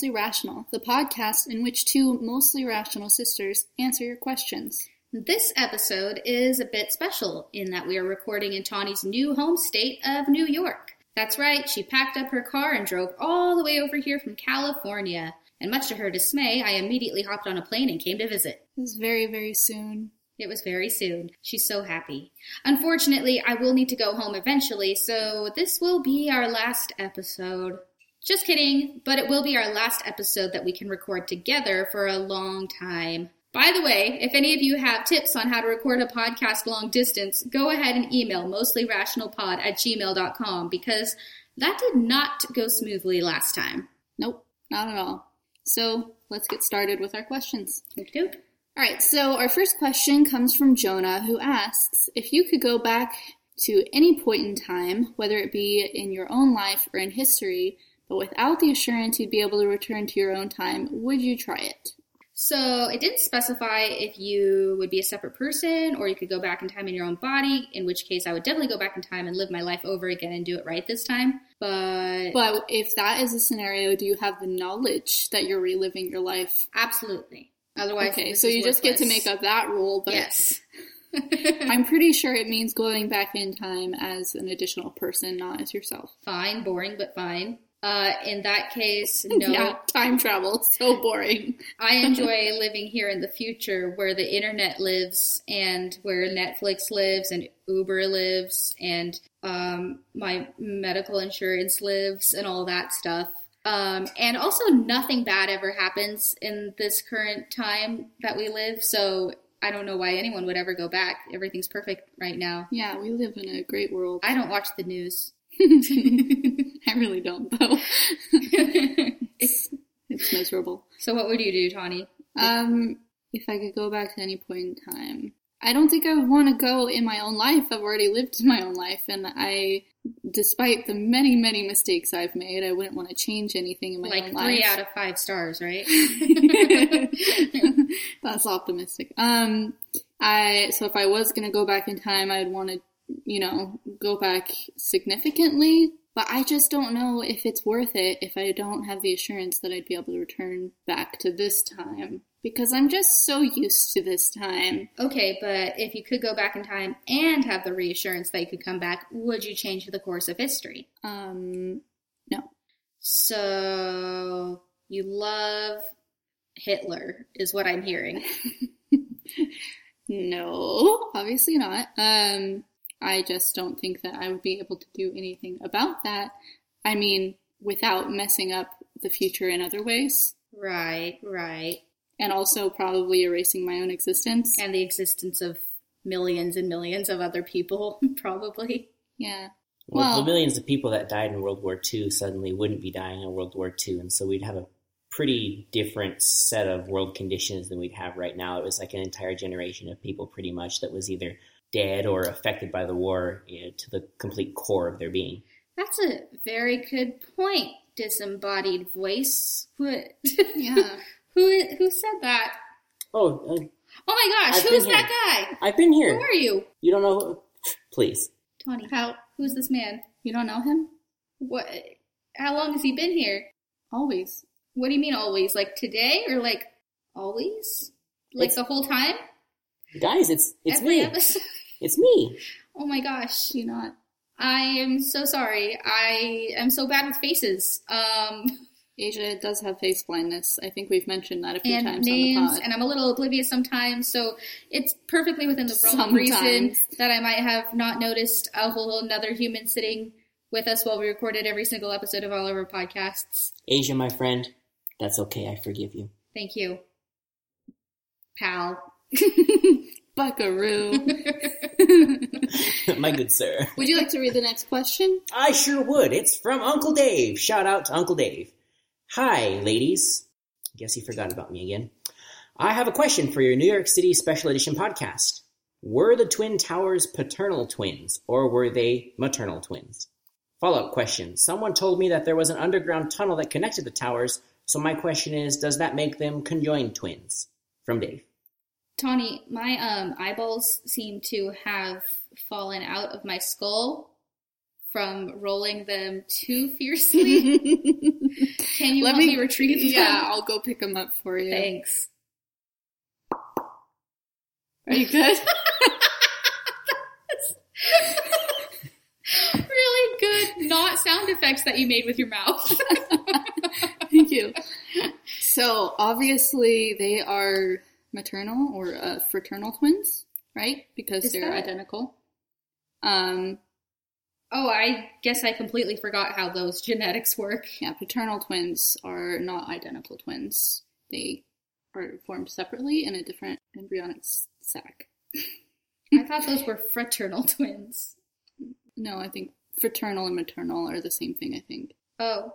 Mostly Rational, the podcast in which two mostly rational sisters answer your questions. This episode is a bit special in that we are recording in Tawny's new home state of New York. That's right, she packed up her car and drove all the way over here from California. And much to her dismay, I immediately hopped on a plane and came to visit. It was very, very soon. It was very soon. She's so happy. Unfortunately, I will need to go home eventually, so this will be our last episode. Just kidding, but it will be our last episode that we can record together for a long time. By the way, if any of you have tips on how to record a podcast long distance, go ahead and email mostlyrationalpod at gmail.com because that did not go smoothly last time. Nope, not at all. So let's get started with our questions. Okey doke. All right, so our first question comes from Jonah, who asks if you could go back to any point in time, whether it be in your own life or in history, but without the assurance you'd be able to return to your own time, would you try it? So it didn't specify if you would be a separate person or you could go back in time in your own body, in which case I would definitely go back in time and live my life over again and do it right this time. But, But if that is a scenario, do you have the knowledge that you're reliving your life? absolutely. Otherwise, Okay, so you just get to make up that rule, but Yes. I'm pretty sure it means going back in time as an additional person, not as yourself. fine, boring, but fine. Uh, in that case, no. Yeah, time travel. So boring. I enjoy living here in the future where the internet lives and where Netflix lives and Uber lives and um, my medical insurance lives and all that stuff. Um, and also, nothing bad ever happens in this current time that we live. So I don't know why anyone would ever go back. Everything's perfect right now. Yeah, we live in a great world. I don't watch the news. I really don't, though. it's, it's miserable. so, what would you do, Tawny? Um, if I could go back to any point in time, I don't think I would want to go in my own life. I've already lived my own life, and I, despite the many, many mistakes I've made, I wouldn't want to change anything in my life. Like three out of five stars, right? That's optimistic. Um, I so if I was gonna go back in time, I'd want to, you know, go back significantly. But I just don't know if it's worth it if I don't have the assurance that I'd be able to return back to this time because I'm just so used to this time. Okay, but if you could go back in time and have the reassurance that you could come back, would you change the course of history? Um, no. So you love Hitler, is what I'm hearing. No, obviously not. Um, I just don't think that I would be able to do anything about that. I mean, without messing up the future in other ways, Right, right. and also probably erasing my own existence. And the existence of millions and millions of other people, probably. yeah. Well, Well- the millions of people that died in World War II suddenly wouldn't be dying in World War II, and so we'd have a pretty different set of world conditions than we'd have right now. It was like an entire generation of people, pretty much, that was either dead or affected by the war you know, to the complete core of their being. That's a very good point, disembodied voice. What? Yeah. who who said that? Oh, uh, Oh my gosh, I've who's that guy? I've been here. Who are you? You don't know? Who? Please. Tawny, How who's this man? you don't know him? What? How long has he been here? Always. What do you mean always? Like today or like always? Like It's- the whole time? Guys, it's it's Every me. episode? It's me. Oh my gosh. Do you not? I am so sorry. I am so bad with faces. Um Asia does have face blindness. I think we've mentioned that a few and times names on the pod. and I'm a little oblivious sometimes, so it's perfectly within the realm of reason that I might have not noticed a whole another human sitting with us while we recorded every single episode of all of our podcasts. Asia, my friend. That's okay. I forgive you. Thank you. Pal. Buckaroo. my good sir. Would you like to read the next question? I sure would. It's from Uncle Dave. Shout out to Uncle Dave. Hi, ladies. Guess he forgot about me again. I have a question for your New York City Special Edition podcast. Were the Twin Towers paternal twins, or were they maternal twins? Follow up question. Someone told me that there was an underground tunnel that connected the towers, so my question is does that make them conjoined twins? From Dave. Tawny, my um eyeballs seem to have fallen out of my skull from rolling them too fiercely. Can you Let help me me retrieve them? Yeah, I'll go pick them up for you. Thanks. Are you good? really good, not sound effects that you made with your mouth. Thank you. So obviously they are maternal or uh, fraternal twins, right? Because Is they're that- identical. Um, oh, I guess I completely forgot how those genetics work. yeah, paternal twins are not identical twins. They are formed separately in a different embryonic sac. I thought those were fraternal twins. No, I think fraternal and maternal are the same thing. I think. Oh.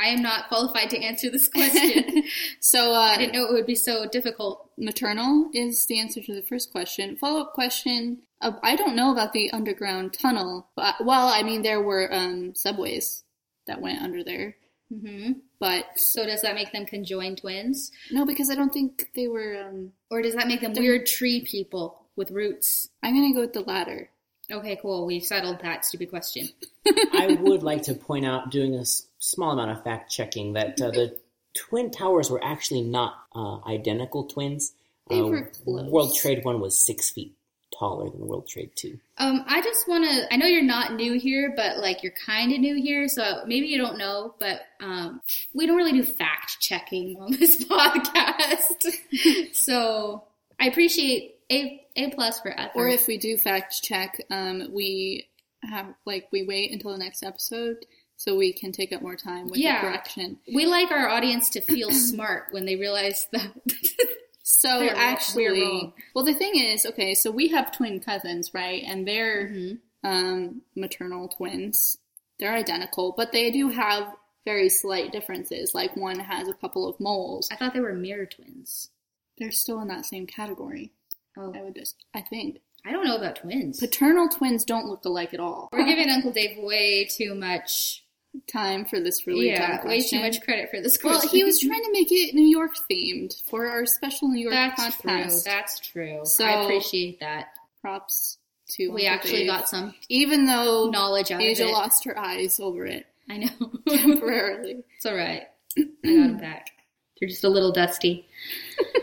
I am not qualified to answer this question. so uh, I didn't know it would be so difficult. maternal is the answer to the first question. Follow up question. Uh, I don't know about the underground tunnel. But, well, I mean, there were um, subways that went under there. hmm But So does that make them conjoined twins? no, because I don't think they were. Um, Or does that make them weird tree people with roots? I'm going to go with the latter. Okay, cool. We've settled that stupid question. I would like to point out, doing a s- small amount of fact checking, that uh, the twin towers were actually not uh, identical twins. They Uh, were close. World Trade One was six feet taller than World Trade Two. Um, I just want to. I know you're not new here, but like you're kind of new here, so maybe you don't know. But um, we don't really do fact checking on this podcast, so I appreciate a a plus for effort. Or if we do fact check, um, we have like we wait until the next episode so we can take up more time with Yeah. the correction. we like our audience to feel smart when they realize that. So actually, wrong. well, the thing is, okay, so we have twin cousins, right? And they're Mhm. um, maternal twins. They're identical, but they do have very slight differences. Like one has a couple of moles. I thought they were mirror twins. They're still in that same category. Oh, I would just, I think I don't know about twins. paternal twins don't look alike at all. We're giving Uncle Dave way too much. Time for this really yeah, way question. too much credit for this Well, he was trying to make it New York themed for our special New York That's podcast. true. That's true. So- I appreciate that. Props to We actually Dave. got some even though knowledge out Asia of it. lost her eyes over it I know. temporarily. it's all right. I got them back. They're just a little dusty.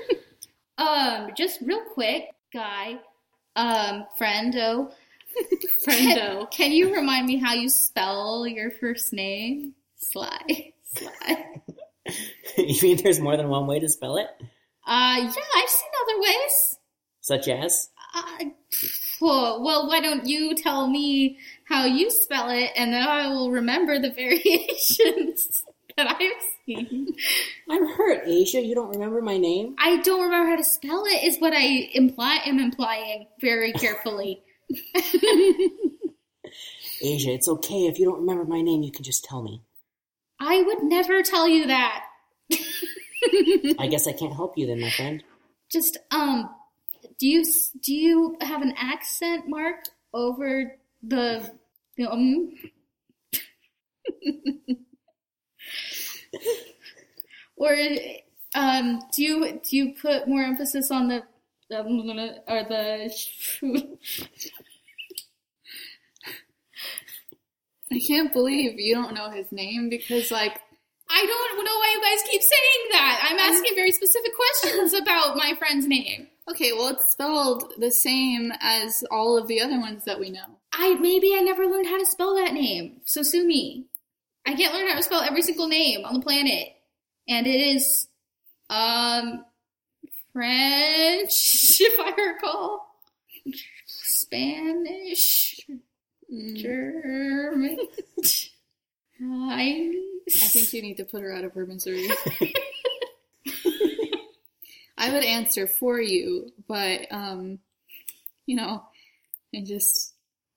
um, just real quick, guy, um, friendo, Friendo. Can you remind me how you spell your first name? Sly. Sly. you mean there's more than one way to spell it? Uh, yeah, I've seen other ways. Such as? Uh, well, well, why don't you tell me how you spell it, and then I will remember the variations that I've seen. I'm hurt, Asia. You don't remember my name? I don't remember how to spell it. Is what I imply am implying very carefully. Asia, it's okay. If you don't remember my name, you can just tell me. I would never tell you that. I guess I can't help you then, my friend. Just um, do you do you have an accent mark over the the um? or um, do you do you put more emphasis on the um, or the I can't believe you don't know his name because, like, I don't know why you guys keep saying that. I'm asking very specific questions about my friend's name. okay, well, it's spelled the same as all of the other ones that we know. I maybe I never learned how to spell that name. So sue me. I can't learn how to spell every single name on the planet. And it is um French, if I recall. Spanish, German, Chinese. I think you need to put her out of her misery. I would answer for you, but um, you know, I just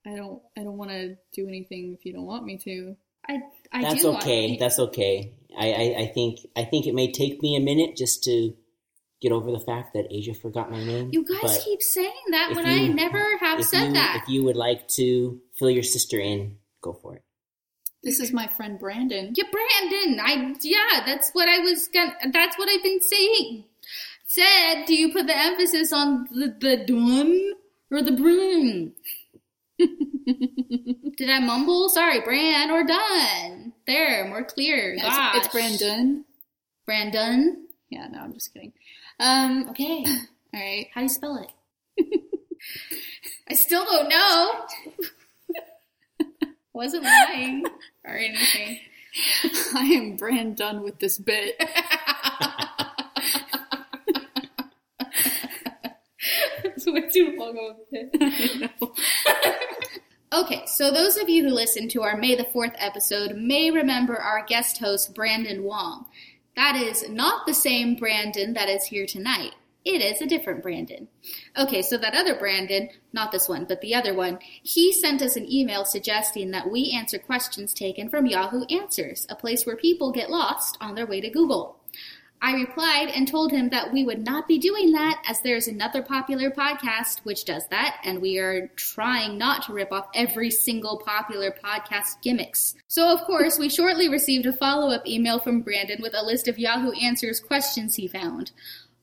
I don't I don't want to do anything if you don't want me to. I, I That's do want- okay. That's okay. I, I, I think I think it may take me a minute just to get over the fact that Asia forgot my name. you guys but keep saying that if when I never have if said you, that. If you would like to fill your sister in, go for it. This is my friend Brandon. Yeah, Brandon. I yeah, that's what I was gonna. That's what I've been saying. Said, do you put the emphasis on the the dun or the brun? Did I mumble? Sorry, Bran or done. There, more clear. It's, Gosh. it's Brandon. Brandon. Yeah, no, I'm just kidding. Um, Okay. all right. How do you spell it? I still don't know. Wasn't lying or anything. I am brand done with this bit. it's way too long of a bit. Okay, so those of you who listened to our May the 4th episode may remember our guest host, Brandon Wong. That is not the same Brandon that is here tonight. It is a different Brandon. Okay, so that other Brandon, not this one, but the other one, he sent us an email suggesting that we answer questions taken from Yahoo Answers, a place where people get lost on their way to Google. I replied and told him that we would not be doing that as there's another popular podcast which does that, and we are trying not to rip off every single popular podcast gimmicks. So, of course, we shortly received a follow up email from Brandon with a list of Yahoo Answers questions he found.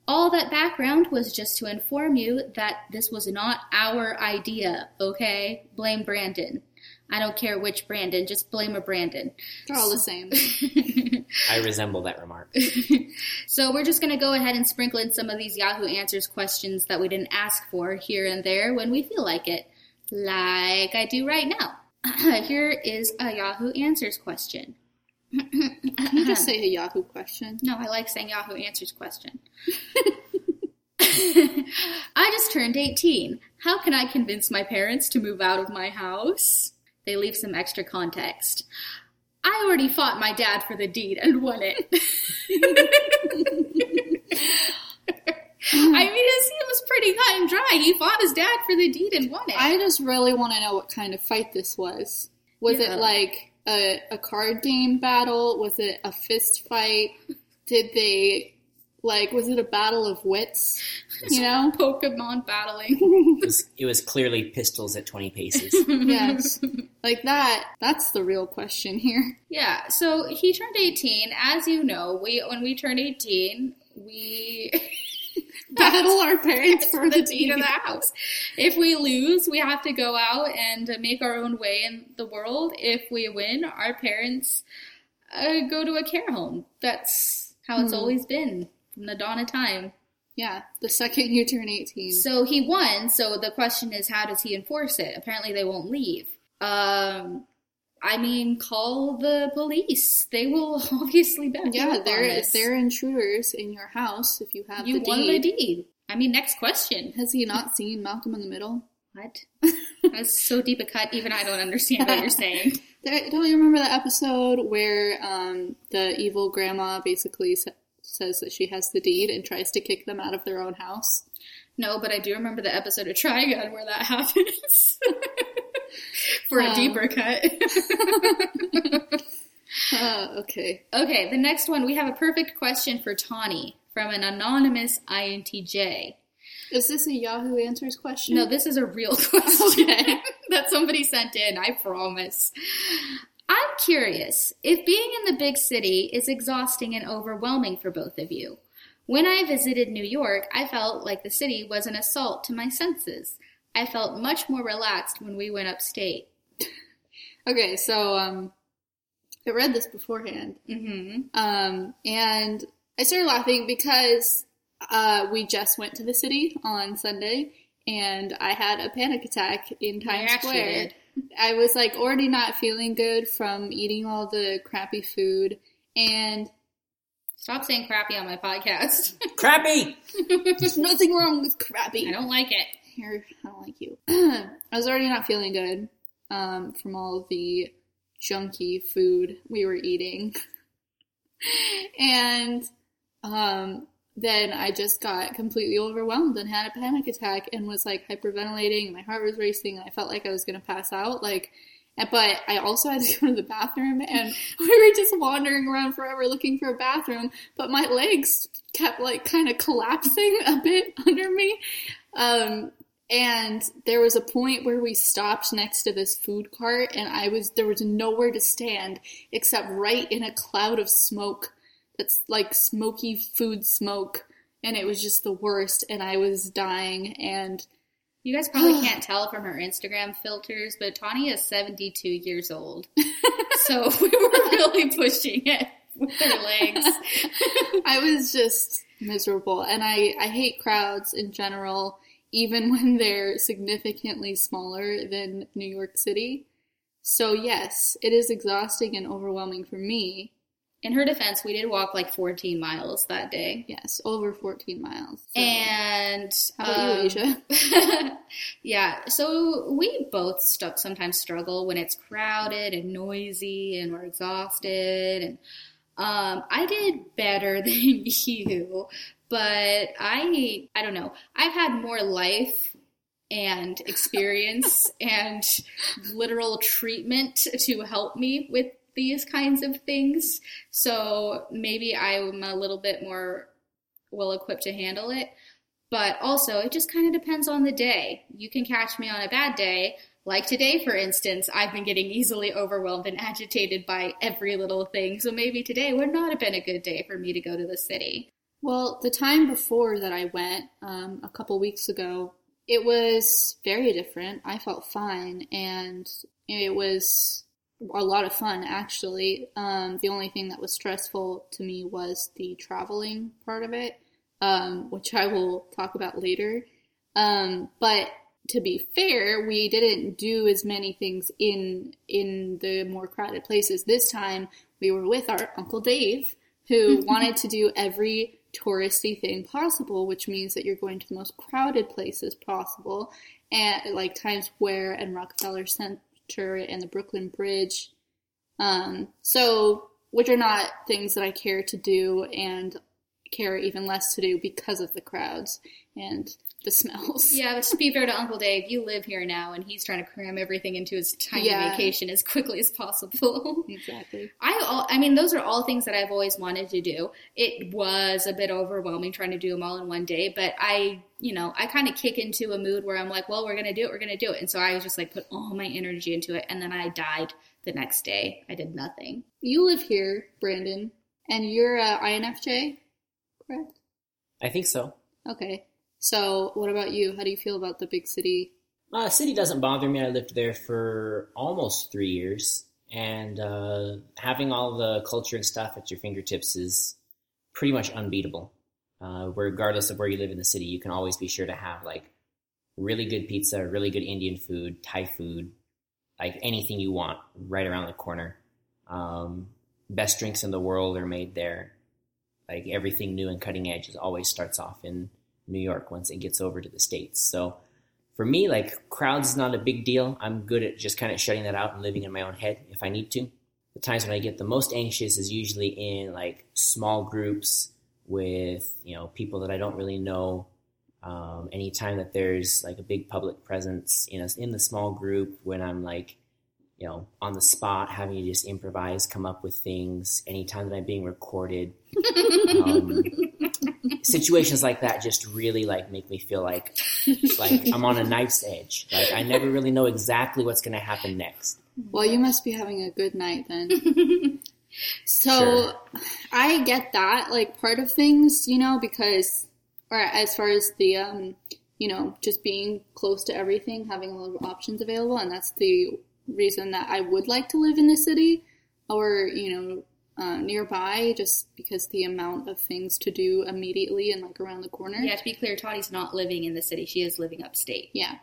All that background was just to inform you that this was not our idea, okay? Blame Brandon. I don't care which Brandon, just blame a Brandon. They're all the same. I resemble that remark. So we're just going to go ahead and sprinkle in some of these Yahoo Answers questions that we didn't ask for here and there when we feel like it, like I do right now. here is a Yahoo Answers question. Can you just say a Yahoo question? No, I like saying Yahoo Answers question. I just turned 18. How can I convince my parents to move out of my house? They leave some extra context. I already fought my dad for the deed and won it. I mean, it seems pretty cut and dry. He fought his dad for the deed and won it. I just really want to know what kind of fight this was. Was Yeah. it like a, a card game battle? Was it a fist fight? Did they, like, was it a battle of wits? You know? Pokemon battling. It was, it was clearly pistols at 20 paces. yes. Like that, that's the real question here. yeah, so he turned 18. As you know, we when we turn 18, we Battle our parents for the the deed of the house. If we lose, we have to go out and make our own way in the world. If we win, our parents uh, go to a care home. That's how it's Hmm. always been the dawn of time. Yeah, the second you turn 18. So he won. So the question is, how does he enforce it? Apparently, they won't leave. Um, I mean, call the police. They will obviously back you yeah, up they're, on they're intruders in your house if you have you the won deed. the deed. I mean, next question. Has he not seen Malcolm in the Middle? What? That's so deep a cut. Even I don't understand what you're saying. Don't you remember that episode where um, the evil grandma basically says that she has the deed and tries to kick them out of their own house? No, but I do remember the episode of Trigun where that happens. For a Oh. deeper cut. Uh, okay. okay, the next one we have a perfect question for Tawny from an anonymous INTJ. Is this a Yahoo Answers question? No, this is a real question Okay. that somebody sent in, I promise. I'm curious if being in the big city is exhausting and overwhelming for both of you. When I visited New York, I felt like the city was an assault to my senses. I felt much more relaxed when we went upstate. Okay, so um, I read this beforehand, Mm-hmm. um, and I started laughing because uh, we just went to the city on Sunday, and I had a panic attack in Times Square. did. I was like already not feeling good from eating all the crappy food, and Stop saying crappy on my podcast. Crappy! there's nothing wrong with crappy. I don't like it. Here, I don't like you. I was already not feeling good um, from all the junky food we were eating. and um, then I just got completely overwhelmed and had a panic attack and was like hyperventilating. My heart was racing and I felt like I was going to pass out. Like, but I also had to go to the bathroom and we were just wandering around forever looking for a bathroom. But my legs kept like kind of collapsing a bit under me. Um, and there was a point where we stopped next to this food cart and I was, there was nowhere to stand except right in a cloud of smoke that's like smoky food smoke. And it was just the worst and I was dying and You guys probably can't tell from her Instagram filters, but Tawny is 72 years old. so we were really pushing it with her legs. I was just miserable. And I, I hate crowds in general, even when they're significantly smaller than New York City. So, yes, it is exhausting and overwhelming for me. In her defense, we did walk like 14 miles that day. Yes, over 14 miles. So, And how about um, you, Asia? yeah, so we both st- sometimes struggle when it's crowded and noisy and we're exhausted. And um, I did better than you, but I I don't know. I've had more life and experience and literal treatment to help me with these kinds of things. So maybe I'm a little bit more well equipped to handle it. But also, it just kind of depends on the day. You can catch me on a bad day. Like today, for instance, I've been getting easily overwhelmed and agitated by every little thing. So maybe today would not have been a good day for me to go to the city. Well, the time before that I went, um, a couple weeks ago, it was very different. I felt fine, and it was a lot of fun, actually. Um, the only thing that was stressful to me was the traveling part of it, um, which I will talk about later. Um, but to be fair, we didn't do as many things in in the more crowded places. This time, we were with our Uncle Dave, who wanted to do every touristy thing possible, which means that you're going to the most crowded places possible, and like Times Square and Rockefeller Center and the Brooklyn Bridge. Um, so, which are not things that I care to do and care even less to do because of the crowds and the smells. Yeah, but to be fair to Uncle Dave, you live here now, and he's trying to cram everything into his tiny Yeah. vacation as quickly as possible. Exactly. I, all, I mean, those are all things that I've always wanted to do. It was a bit overwhelming trying to do them all in one day, but I, you know, I kind of kick into a mood where I'm like, well, we're gonna do it, we're gonna do it, and so I was just like put all my energy into it, and then I died the next day. I did nothing. You live here, Brandon, and you're uh, INFJ, correct? I think so. Okay. So, what about you? How do you feel about the big city? Uh, city doesn't bother me. I lived there for almost three years, and uh, having all the culture and stuff at your fingertips is pretty much unbeatable. Uh, regardless of where you live in the city, you can always be sure to have like really good pizza, really good Indian food, Thai food, like anything you want right around the corner. Um, best drinks in the world are made there. Like everything new and cutting edge is always starts off in New York once it gets over to the States. So for me, like crowds is not a big deal. I'm good at just kind of shutting that out and living in my own head if I need to. The times when I get the most anxious is usually in like small groups with, you know, people that I don't really know. Um, anytime that there's like a big public presence in a, in the small group when I'm like, you know, on the spot, having to just improvise, come up with things. Anytime that I'm being recorded, um, situations like that just really like make me feel like like I'm on a knife's edge. Like I never really know exactly what's going to happen next. Well, you must be having a good night then. So, Sure. I get that, like, part of things, you know, because, or as far as the, um, you know, just being close to everything, having a lot of options available, and that's the reason that I would like to live in the city or, you know, uh, nearby, just because the amount of things to do immediately and, like, around the corner. Yeah, to be clear, Tawny's not living in the city; she is living upstate. Yeah.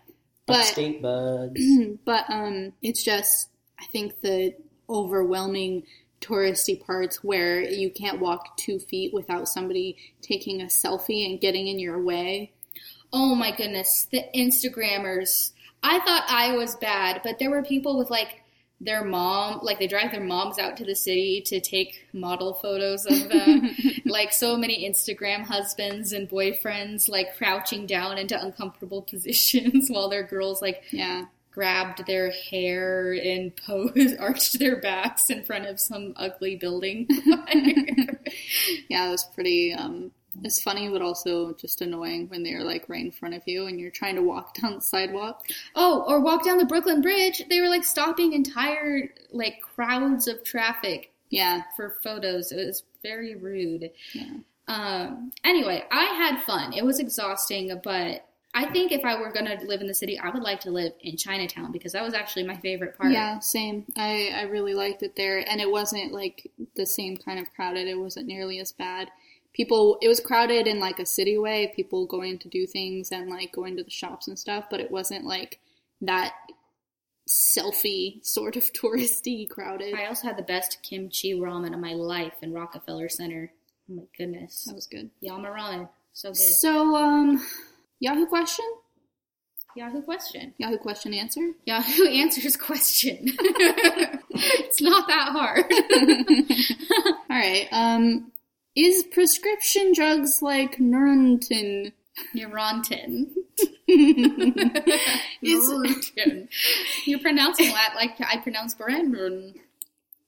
But, Upstate buds. but um it's just i think the overwhelming touristy parts where you can't walk two feet without somebody taking a selfie and getting in your way Oh my goodness, the Instagrammers. I thought I was bad, but there were people with like their mom, like they drive their moms out to the city to take model photos of them. like so many Instagram husbands and boyfriends like crouching down into uncomfortable positions while their girls like yeah grabbed their hair and posed, arched their backs in front of some ugly building. yeah it was pretty um it's funny but also just annoying when they're like right in front of you and you're trying to walk down the sidewalk Oh, or walk down the Brooklyn Bridge. They were like stopping entire like crowds of traffic yeah for photos. It was very rude. yeah Um, anyway, I had fun. It was exhausting, but I think if I were going to live in the city, I would like to live in Chinatown because that was actually my favorite part. Yeah, same. I, I really liked it there. And it wasn't like the same kind of crowded. It wasn't nearly as bad. People, it was crowded in like a city way, people going to do things and like going to the shops and stuff, but it wasn't like that selfie sort of touristy crowded. I also had the best kimchi ramen of my life in Rockefeller Center. Oh my goodness. That was good. Yama ramen. So good. So, um, Yahoo question? Yahoo question. Yahoo question answer? Yahoo answers question. it's not that hard. All right. Um, is prescription drugs like Neurontin? Neurontin. Is-. You're pronouncing that like I pronounce Brandon.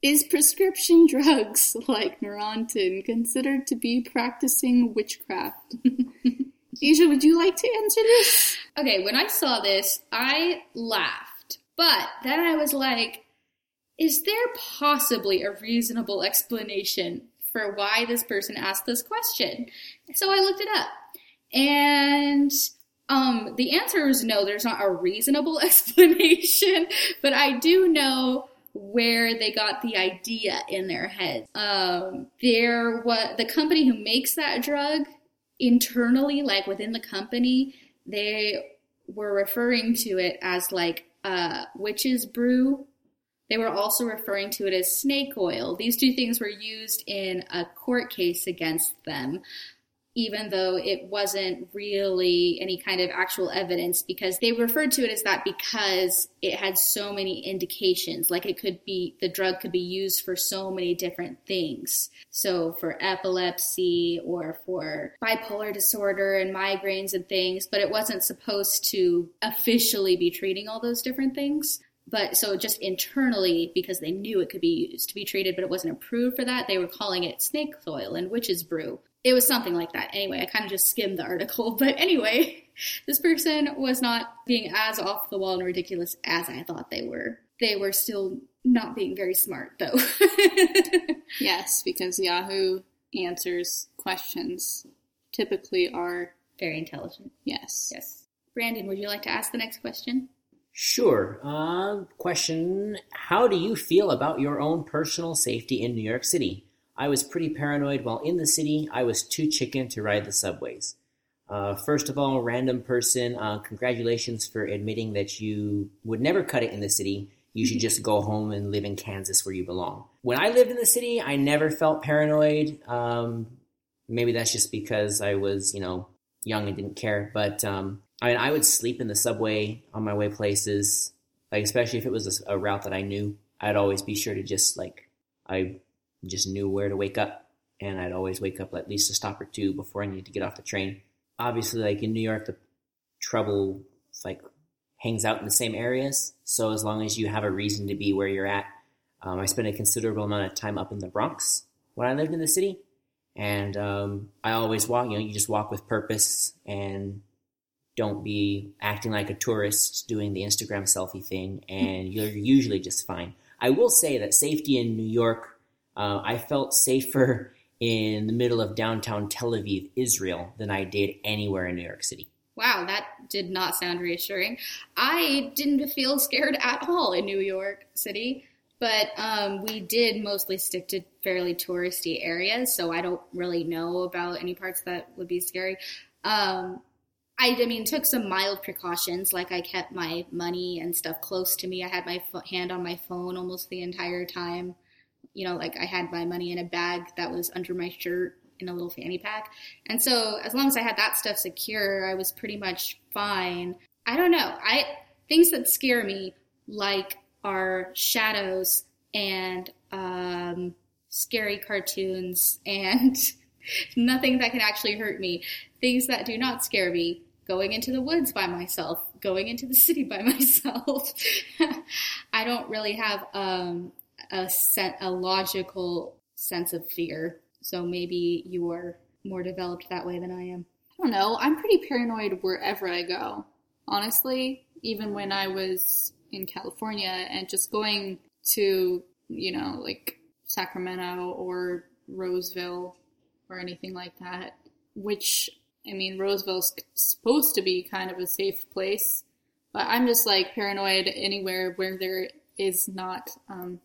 Is prescription drugs like Neurontin considered to be practicing witchcraft? Asia, would you like to answer this? Okay, when I saw this, I laughed. But then I was like, is there possibly a reasonable explanation for why this person asked this question? So I looked it up. And um, the answer is no, there's not a reasonable explanation, but I do know where they got the idea in their head. Um, there what the company who makes that drug internally, like within the company, they were referring to it as like uh, witch's brew. They were also referring to it as snake oil. These two things were used in a court case against them, even though it wasn't really any kind of actual evidence, because they referred to it as that because it had so many indications. Like it could be, the drug could be used for so many different things. So for epilepsy or for bipolar disorder and migraines and things, but it wasn't supposed to officially be treating all those different things. But so just internally, because they knew it could be used to be treated, but it wasn't approved for that, they were calling it snake oil and witch's brew. It was something like that. Anyway, I kind of just skimmed the article. But anyway, this person was not being as off the wall and ridiculous as I thought they were. They were still not being very smart, though. Yes, because Yahoo answers questions typically are very intelligent. yes. Yes. Brandon, would you like to ask the next question? Sure. Uh, question How do you feel about your own personal safety in New York City? I was pretty paranoid while in the city. I was too chicken to ride the subways. Uh, first of all, random person, uh, congratulations for admitting that you would never cut it in the city. You should just go home and live in Kansas where you belong. When I lived in the city, I never felt paranoid. Um, maybe that's just because I was, you know, young and didn't care. But um, I mean, I would sleep in the subway on my way places, like especially if it was a, a route that I knew. I'd always be sure to just like I just knew where to wake up, and I'd always wake up at least a stop or two before I needed to get off the train. Obviously, like in New York, the trouble like hangs out in the same areas. So as long as you have a reason to be where you're at, um, I spent a considerable amount of time up in the Bronx when I lived in the city, and um, I always walk. You know, you just walk with purpose and don't be acting like a tourist doing the Instagram selfie thing, and you're usually just fine. I will say that safety in New York, uh, I felt safer in the middle of downtown Tel Aviv, Israel, than I did anywhere in New York City. Wow, that did not sound reassuring. I didn't feel scared at all in New York City, but um, we did mostly stick to fairly touristy areas, so I don't really know about any parts that would be scary. Um, I, I mean, took some mild precautions, like I kept my money and stuff close to me. I had my pho- hand on my phone almost the entire time. You know, like I had my money in a bag that was under my shirt in a little fanny pack. And so as long as I had that stuff secure, I was pretty much fine. I don't know. I things that scare me like are shadows and um, scary cartoons and nothing that can actually hurt me. Things that do not scare me. Going into the woods by myself, going into the city by myself. I don't really have um, a set, a logical sense of fear. So maybe you're more developed that way than I am. I don't know. I'm pretty paranoid wherever I go. Honestly, even when I was in California and just going to, you know, like Sacramento or Roseville or anything like that, which I mean, Roseville's supposed to be kind of a safe place, but I'm just like paranoid anywhere where there is not, um,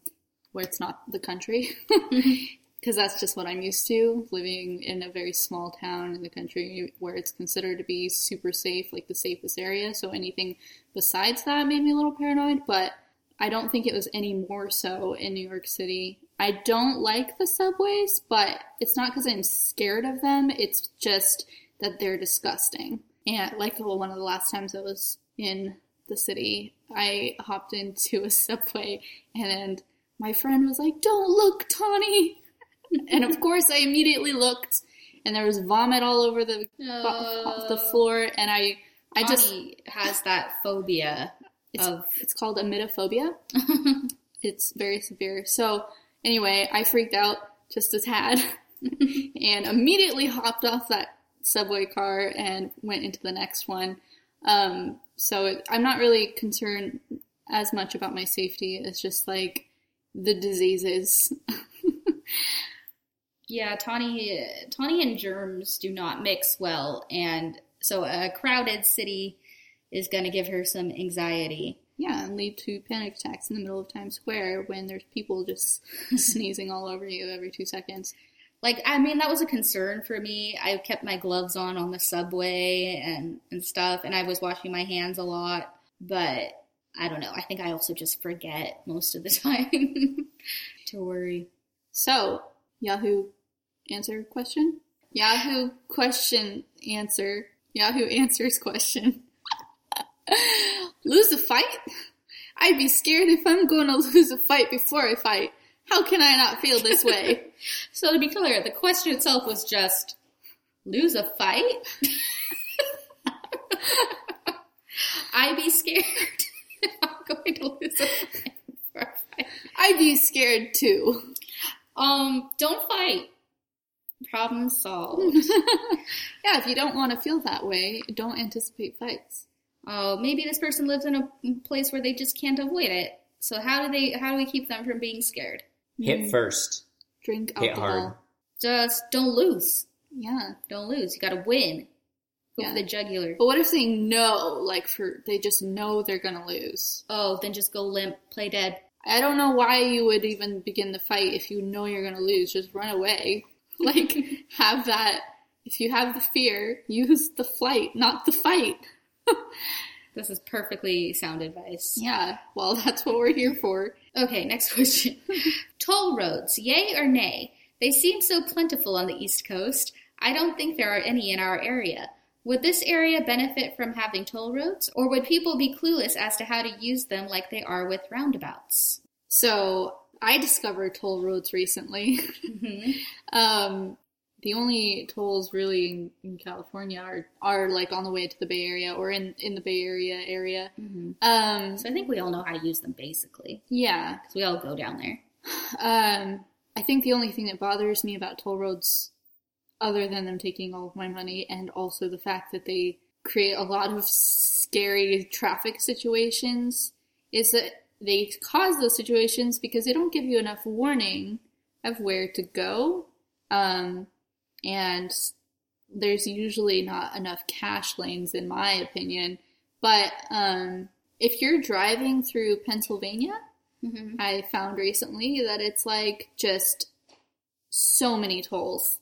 where it's not the country. Because that's just what I'm used to, living in a very small town in the country where it's considered to be super safe, like the safest area. So anything besides that made me a little paranoid, but I don't think it was any more so in New York City. I don't like the subways, but it's not because I'm scared of them. It's just that they're disgusting. And like well, one of the last times I was in the city, I hopped into a subway and my friend was like, "Don't look, Tawny." and of course, I immediately looked, and there was vomit all over the the floor, and I I just has that phobia it's, of it's called emetophobia. it's very severe. So anyway, I freaked out just a tad and immediately hopped off that subway car and went into the next one. Um, so it, I'm not really concerned as much about my safety. as just like the diseases. Yeah, Tawny, Tawny and germs do not mix well, and so a crowded city is going to give her some anxiety. Yeah, and lead to panic attacks in the middle of Times Square when there's people just sneezing all over you every two seconds. Like, I mean, that was a concern for me. I kept my gloves on on the subway and, and stuff, and I was washing my hands a lot, but I don't know. I think I also just forget most of the time to worry. So, Yahoo answer question? Yahoo question answer. Yahoo answers question. lose a fight? I'd be scared if I'm going to lose a fight before I fight. How can I not feel this way? So to be clear, the question itself was just lose a fight. I'd be scared I'm going to lose a fight. I fight. I'd be scared too. Um, don't fight. Problem solved. Yeah, if you don't want to feel that way, don't anticipate fights. oh, maybe this person lives in a place where they just can't avoid it. So how do they? How do we keep them from being scared? Hit first. Drink Hit alcohol. hard. Just don't lose. Yeah. Don't lose. You got to win. Go Yeah. for the jugular. But what if they know, like for they just know they're gonna lose? Oh, then just go limp, play dead. I don't know why you would even begin the fight if you know you're gonna lose. Just run away. Like have that. If you have the fear, use the flight, not the fight. This is perfectly sound advice. Yeah. Well, that's what we're here for. Okay, next question. Toll roads, yay or nay? They seem so plentiful on the East Coast. I don't think there are any in our area. Would this area benefit from having toll roads, or would people be clueless as to how to use them like they are with roundabouts? So I discovered toll roads recently. Mhm. um, the only tolls really in, in California are are like on the way to the Bay Area or in in the Bay Area area. Mhm. Um, So I think we all know how to use them basically, yeah. because we all go down there. Um, I think the only thing that bothers me about toll roads, other than them taking all of my money, and also the fact that they create a lot of scary traffic situations, is that they cause those situations because they don't give you enough warning of where to go. Um, and there's usually not enough cash lanes, in my opinion. But um, if you're driving through Pennsylvania, Mm-hmm. I found recently that it's like just so many tolls,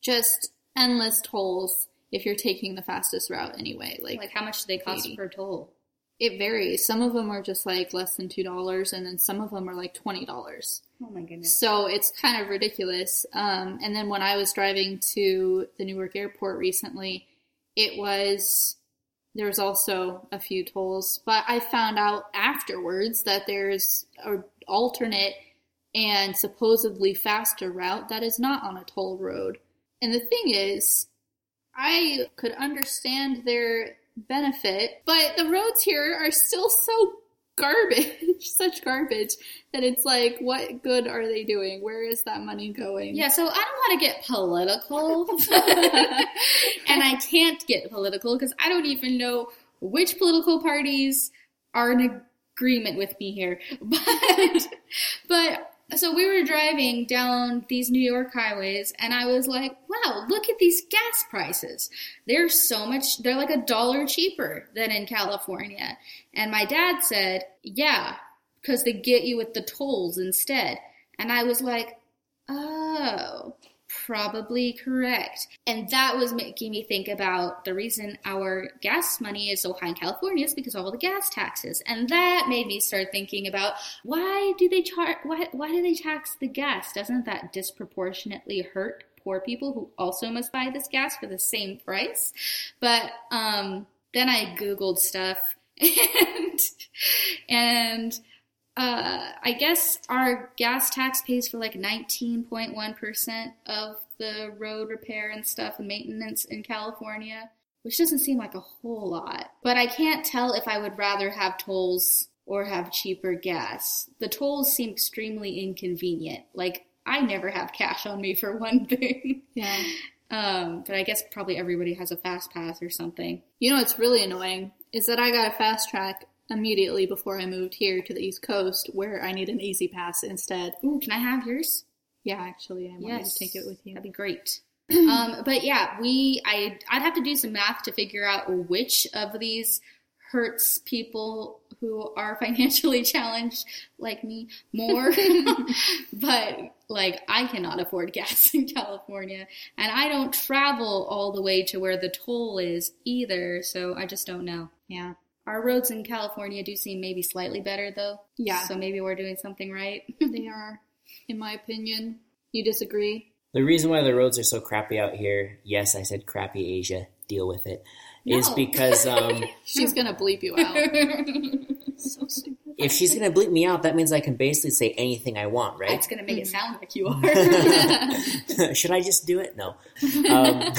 just endless tolls if you're taking the fastest route anyway. Like, Like, how much do they cost 80. per toll? It varies. Some of them are just like less than $2 and then some of them are like $20. Oh my goodness. So it's kind of ridiculous. Um, and then when I was driving to the Newark airport recently, it was there was also a few tolls, but I found out afterwards that there's an alternate and supposedly faster route that is not on a toll road. And the thing is, I could understand their benefit, but the roads here are still so garbage, such garbage, that it's like, what good are they doing? Where is that money going? Yeah, so I don't want to get political. and I can't get political because I don't even know which political parties are in agreement with me here. But but so we were driving down these New York highways, and I was like, wow, look at these gas prices. They're so much, they're like a dollar cheaper than in California. And my dad said, yeah, because they get you with the tolls instead. And I was like, oh, probably correct. And that was making me think about the reason our gas money is so high in California is because of all the gas taxes. And that made me start thinking about why do they charge why why do they tax the gas? Doesn't that disproportionately hurt poor people who also must buy this gas for the same price? But um then I googled stuff and and uh, I guess our gas tax pays for like 19.1% of the road repair and stuff and maintenance in California, which doesn't seem like a whole lot. But I can't tell if I would rather have tolls or have cheaper gas. The tolls seem extremely inconvenient. Like, I never have cash on me for one thing. Yeah. Um, but I guess probably everybody has a fast pass or something. You know what's really annoying is that I got a FasTrak immediately before I moved here to the East Coast where I need an E-ZPass instead. Ooh, can I have yours? Yeah, actually, I wanted Yes. to take it with you. That'd be great. um, but yeah, we I I'd have to do some math to figure out which of these hurts people who are financially challenged like me more. but like I cannot afford gas in California and I don't travel all the way to where the toll is either, so I just don't know. Yeah. Our roads in California do seem maybe slightly better though. Yeah. So maybe we're doing something right. they are, in my opinion. You disagree? The reason why the roads are so crappy out here, yes, I said crappy Asia, deal with it, is No. because um, She's gonna bleep you out. so stupid. If she's going to bleep me out, that means I can basically say anything I want, right? It's gonna make it sound like you are. Should I just do it? No. Um,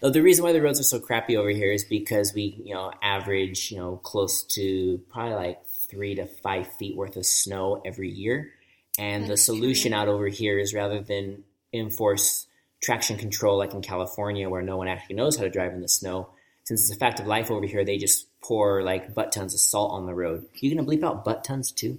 the reason why the roads are so crappy over here is because we, you know, average, you know, close to probably like three to five feet worth of snow every year. And the solution true. out over here is rather than enforce traction control like in California where no one actually knows how to drive in the snow, since it's a fact of life over here, they just pour like butt tons of salt on the road. You gonna bleep out butt tons too?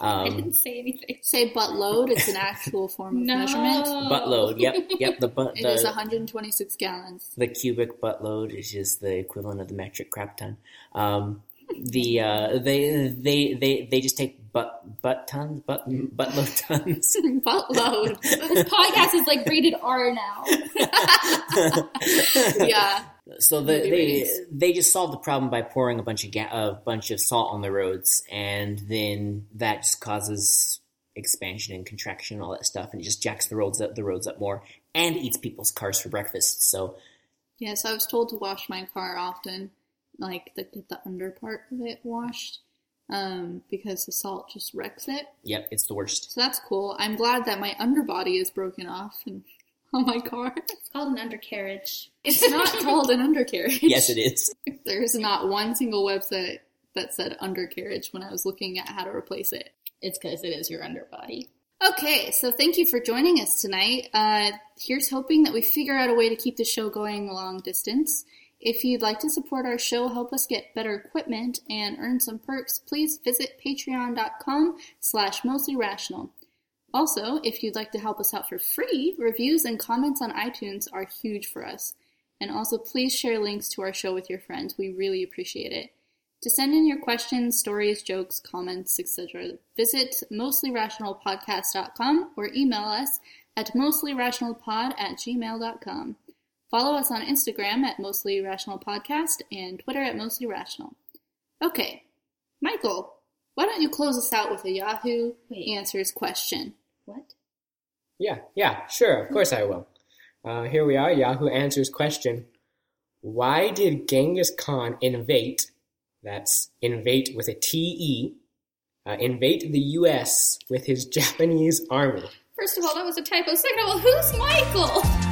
I Um, didn't say anything. Say butt load. It's an actual form of No. measurement. butt load. Yep, yep. The butt. It the, is 126 gallons. the cubic butt load is just the equivalent of the metric crap ton. Um, the uh, they they they they just take butt butt tons butt butt load tons. butt load. This podcast is like rated R now. yeah. So the, they they just solve the problem by pouring a bunch of ga- a bunch of salt on the roads, and then that just causes expansion and contraction and all that stuff, and it just jacks the roads up the roads up more and eats people's cars for breakfast. So Yes, I was told to wash my car often, like the, get the under part of it washed, um, because the salt just wrecks it. yep, it's the worst. So that's cool. I'm glad that my underbody is broken off and on my car. It's called an undercarriage. It's not called an undercarriage. Yes, it is. There is not one single website that said undercarriage when I was looking at how to replace it. It's because it is your underbody. Okay, so thank you for joining us tonight. Uh, here's hoping that we figure out a way to keep the show going long distance. If you'd like to support our show, help us get better equipment, and earn some perks, please visit patreon.com slash mostly rational. Also, if you'd like to help us out for free, reviews and comments on iTunes are huge for us. And also, please share links to our show with your friends. We really appreciate it. To send in your questions, stories, jokes, comments, etc., visit mostlyrationalpodcast.com or email us at mostlyrationalpod at gmail.com. Follow us on Instagram at mostlyrationalpodcast and Twitter at mostlyrational. Okay, Michael, why don't you close us out with a Yahoo Wait. Answers question? What? Yeah, yeah, sure, of course I will. Uh, here we are, Yahoo Answers question. Why did Genghis Khan invade, that's invade with a T-E, uh, invade the U.S. with his Japanese army? First of all, that was a typo. Second of all, who's Michael?